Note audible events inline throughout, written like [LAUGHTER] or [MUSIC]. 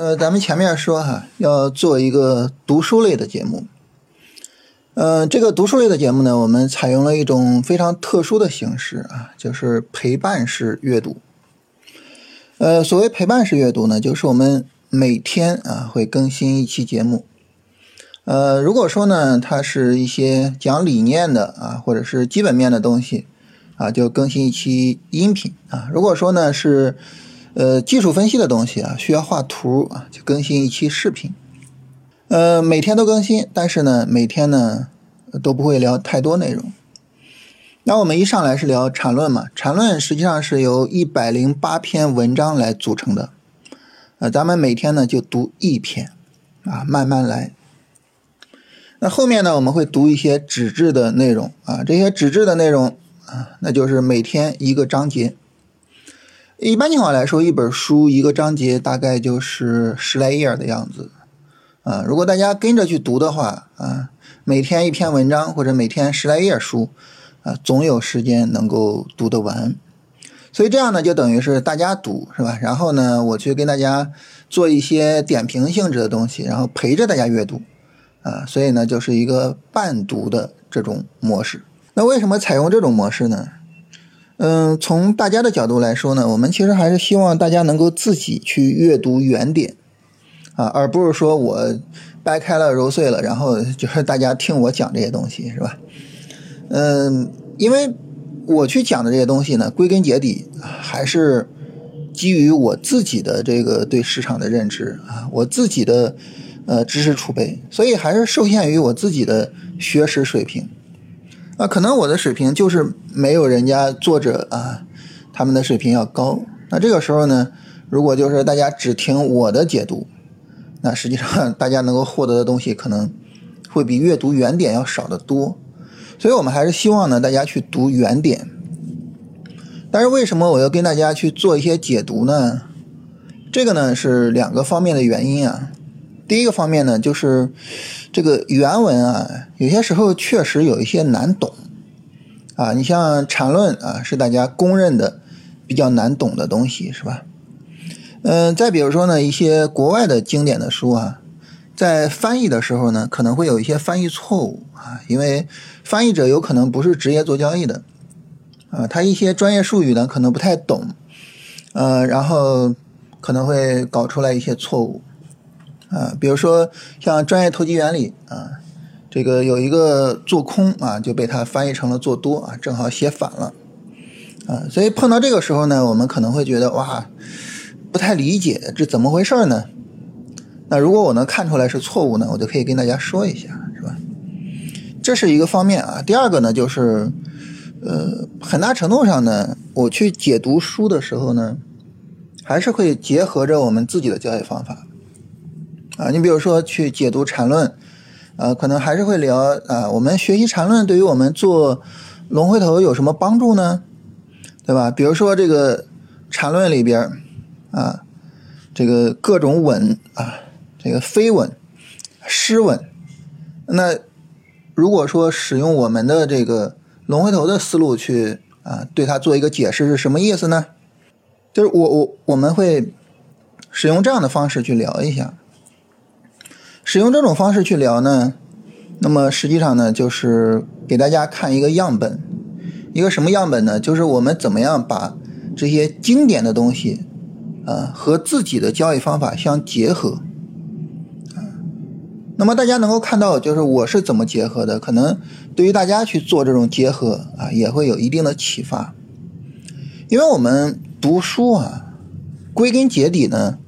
呃，咱们前面说哈，要做一个读书类的节目。呃，这个读书类的节目呢，我们采用了一种非常特殊的形式啊，就是陪伴式阅读。呃，所谓陪伴式阅读呢，就是我们每天啊会更新一期节目。呃，如果说呢，它是一些讲理念的啊，或者是基本面的东西啊，就更新一期音频啊。如果说呢是呃，技术分析的东西啊，需要画图啊，就更新一期视频。呃，每天都更新，但是呢，每天呢都不会聊太多内容。那我们一上来是聊缠论嘛？缠论实际上是由一百零八篇文章来组成的。呃，咱们每天呢就读一篇啊，慢慢来。那后面呢，我们会读一些纸质的内容啊，这些纸质的内容啊，那就是每天一个章节。一般情况来说，一本书一个章节大概就是十来页的样子，啊，如果大家跟着去读的话，啊，每天一篇文章或者每天十来页书，啊，总有时间能够读得完。所以这样呢，就等于是大家读，是吧？然后呢，我去跟大家做一些点评性质的东西，然后陪着大家阅读，啊，所以呢，就是一个伴读的这种模式。那为什么采用这种模式呢？嗯，从大家的角度来说呢，我们其实还是希望大家能够自己去阅读原点，啊，而不是说我掰开了揉碎了，然后 [LAUGHS] 就是大家听我讲这些东西，是吧？嗯，因为我去讲的这些东西呢，归根结底还是基于我自己的这个对市场的认知啊，我自己的呃知识储备，所以还是受限于我自己的学识水平。那，可能我的水平就是没有人家作者啊，他们的水平要高。那这个时候呢，如果就是大家只听我的解读，那实际上 [LAUGHS] 大家能够获得的东西可能会比阅读原点要少得多。所以我们还是希望呢，大家去读原点。但是为什么我要跟大家去做一些解读呢？这个呢是两个方面的原因啊。第一个方面呢，就是这个原文啊，有些时候确实有一些难懂啊。你像缠论啊，是大家公认的比较难懂的东西，是吧？嗯，再比如说呢，一些国外的经典的书啊，在翻译的时候呢，可能会有一些翻译错误啊，因为翻译者有可能不是职业做交易的啊，他一些专业术语呢可能不太懂，呃，然后可能会搞出来一些错误。啊，比如说像专业投机原理啊，这个有一个做空啊，就被它翻译成了做多啊，正好写反了啊，所以碰到这个时候呢，我们可能会觉得哇，不太理解这怎么回事呢？那如果我能看出来是错误呢，我就可以跟大家说一下，是吧？这是一个方面啊。第二个呢，就是呃，很大程度上呢，我去解读书的时候呢，还是会结合着我们自己的交易方法。啊，你比如说去解读缠论，呃，可能还是会聊啊，我们学习缠论对于我们做龙回头有什么帮助呢？对吧？比如说这个缠论里边啊，这个各种稳啊，这个飞稳、失稳，那如果说使用我们的这个龙回头的思路去啊，对它做一个解释是什么意思呢？就是我我我们会使用这样的方式去聊一下。使用这种方式去聊呢，那么实际上呢，就是给大家看一个样本，一个什么样本呢？就是我们怎么样把这些经典的东西，啊，和自己的交易方法相结合，啊，那么大家能够看到，就是我是怎么结合的，可能对于大家去做这种结合啊，也会有一定的启发，因为我们读书啊，归根结底呢。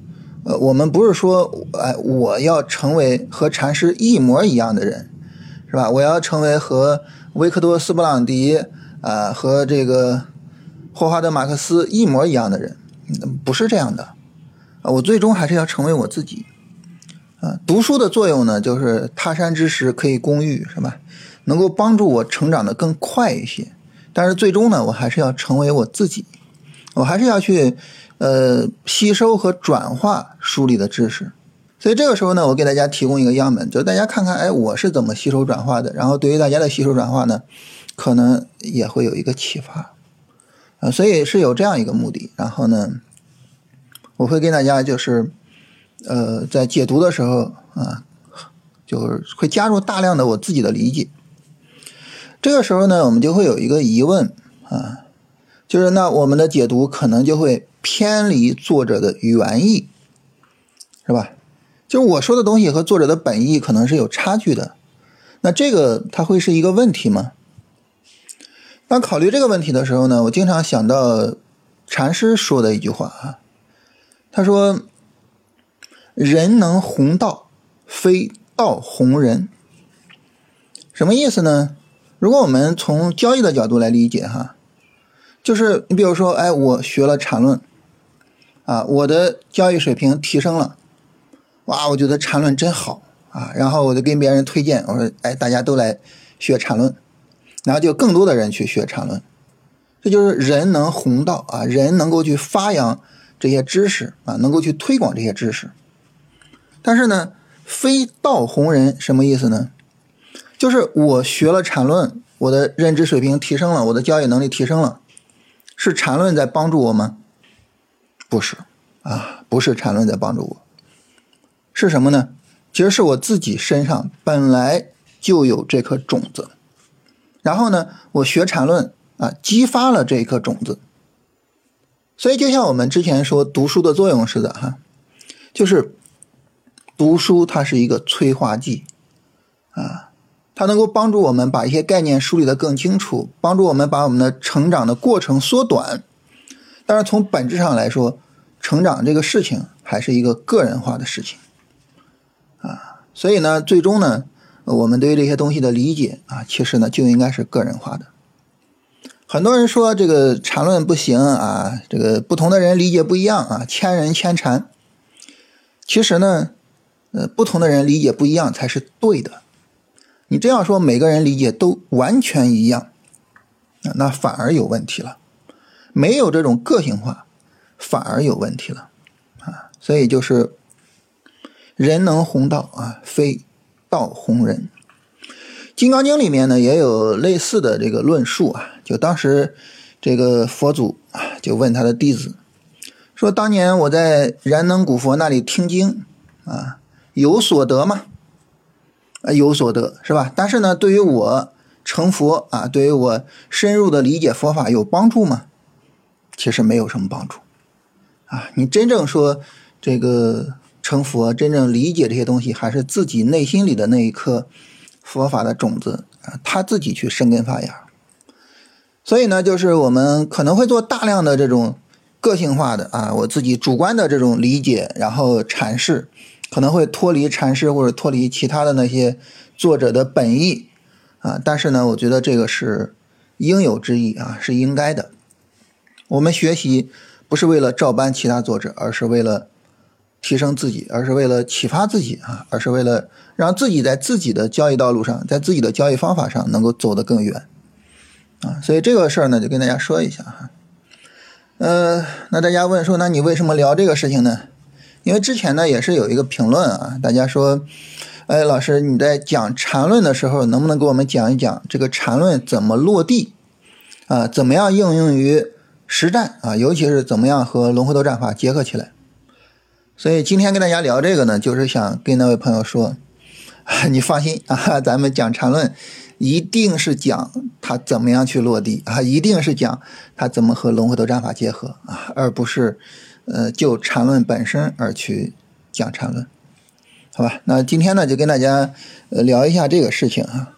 呃，我们不是说，哎，我要成为和禅师一模一样的人，是吧？我要成为和维克多·斯布朗迪啊，和这个霍华德·马克思一模一样的人，不是这样的。啊，我最终还是要成为我自己。啊，读书的作用呢，就是他山之石可以攻玉，是吧？能够帮助我成长的更快一些。但是最终呢，我还是要成为我自己，我还是要去。呃，吸收和转化书里的知识，所以这个时候呢，我给大家提供一个样本，就是大家看看，哎，我是怎么吸收转化的，然后对于大家的吸收转化呢，可能也会有一个启发，啊，所以是有这样一个目的。然后呢，我会跟大家就是，呃，在解读的时候啊，就是会加入大量的我自己的理解。这个时候呢，我们就会有一个疑问啊，就是那我们的解读可能就会偏离作者的原意，是吧？就是我说的东西和作者的本意可能是有差距的，那这个它会是一个问题吗？当考虑这个问题的时候呢，我经常想到禅师说的一句话啊，他说。人能弘道，非道弘人。什么意思呢？如果我们从交易的角度来理解，哈，就是你比如说，哎，我学了禅论，啊，我的交易水平提升了，哇，我觉得缠论真好啊，然后我就跟别人推荐，我说，哎，大家都来学缠论，然后就更多的人去学缠论，这就是人能弘道啊，人能够去发扬这些知识啊，能够去推广这些知识。但是呢，非道红人什么意思呢？就是我学了缠论，我的认知水平提升了，我的交易能力提升了，是缠论在帮助我吗？不是啊，不是禅论在帮助我，是什么呢？其实是我自己身上本来就有这颗种子，然后呢，我学禅论啊，激发了这一颗种子。所以就像我们之前说读书的作用似的哈，就是。读书它是一个催化剂，啊，它能够帮助我们把一些概念梳理的更清楚，帮助我们把我们的成长的过程缩短。但是从本质上来说，成长这个事情还是一个个人化的事情，啊，所以呢，最终呢，我们对于这些东西的理解啊，其实呢就应该是个人化的。很多人说这个禅论不行啊，这个不同的人理解不一样啊，千人千禅。其实呢。呃，不同的人理解不一样才是对的。你这样说，每个人理解都完全一样，那反而有问题了。没有这种个性化，反而有问题了啊！所以就是人能弘道啊，非道弘人。《金刚经》里面呢也有类似的这个论述啊。就当时这个佛祖啊，就问他的弟子说：“当年我在燃能古佛那里听经啊。”有所得吗？啊，有所得是吧？但是呢，对于我成佛啊，对于我深入的理解佛法有帮助吗？其实没有什么帮助啊。你真正说这个成佛，真正理解这些东西，还是自己内心里的那一颗佛法的种子啊，他自己去生根发芽。所以呢，就是我们可能会做大量的这种个性化的啊，我自己主观的这种理解，然后阐释。可能会脱离禅师或者脱离其他的那些作者的本意啊，但是呢，我觉得这个是应有之义啊，是应该的。我们学习不是为了照搬其他作者，而是为了提升自己，而是为了启发自己啊，而是为了让自己在自己的交易道路上，在自己的交易方法上能够走得更远啊。所以这个事儿呢，就跟大家说一下哈。呃，那大家问说，那你为什么聊这个事情呢？因为之前呢也是有一个评论啊，大家说，哎，老师你在讲禅论的时候，能不能给我们讲一讲这个禅论怎么落地啊？怎么样应用于实战啊？尤其是怎么样和龙回头战法结合起来？所以今天跟大家聊这个呢，就是想跟那位朋友说，[LAUGHS] 你放心啊，咱们讲禅论一定是讲它怎么样去落地啊，一定是讲它怎么和龙回头战法结合啊，而不是。呃，就禅论本身而去讲禅论，好吧？那今天呢，就跟大家聊一下这个事情啊。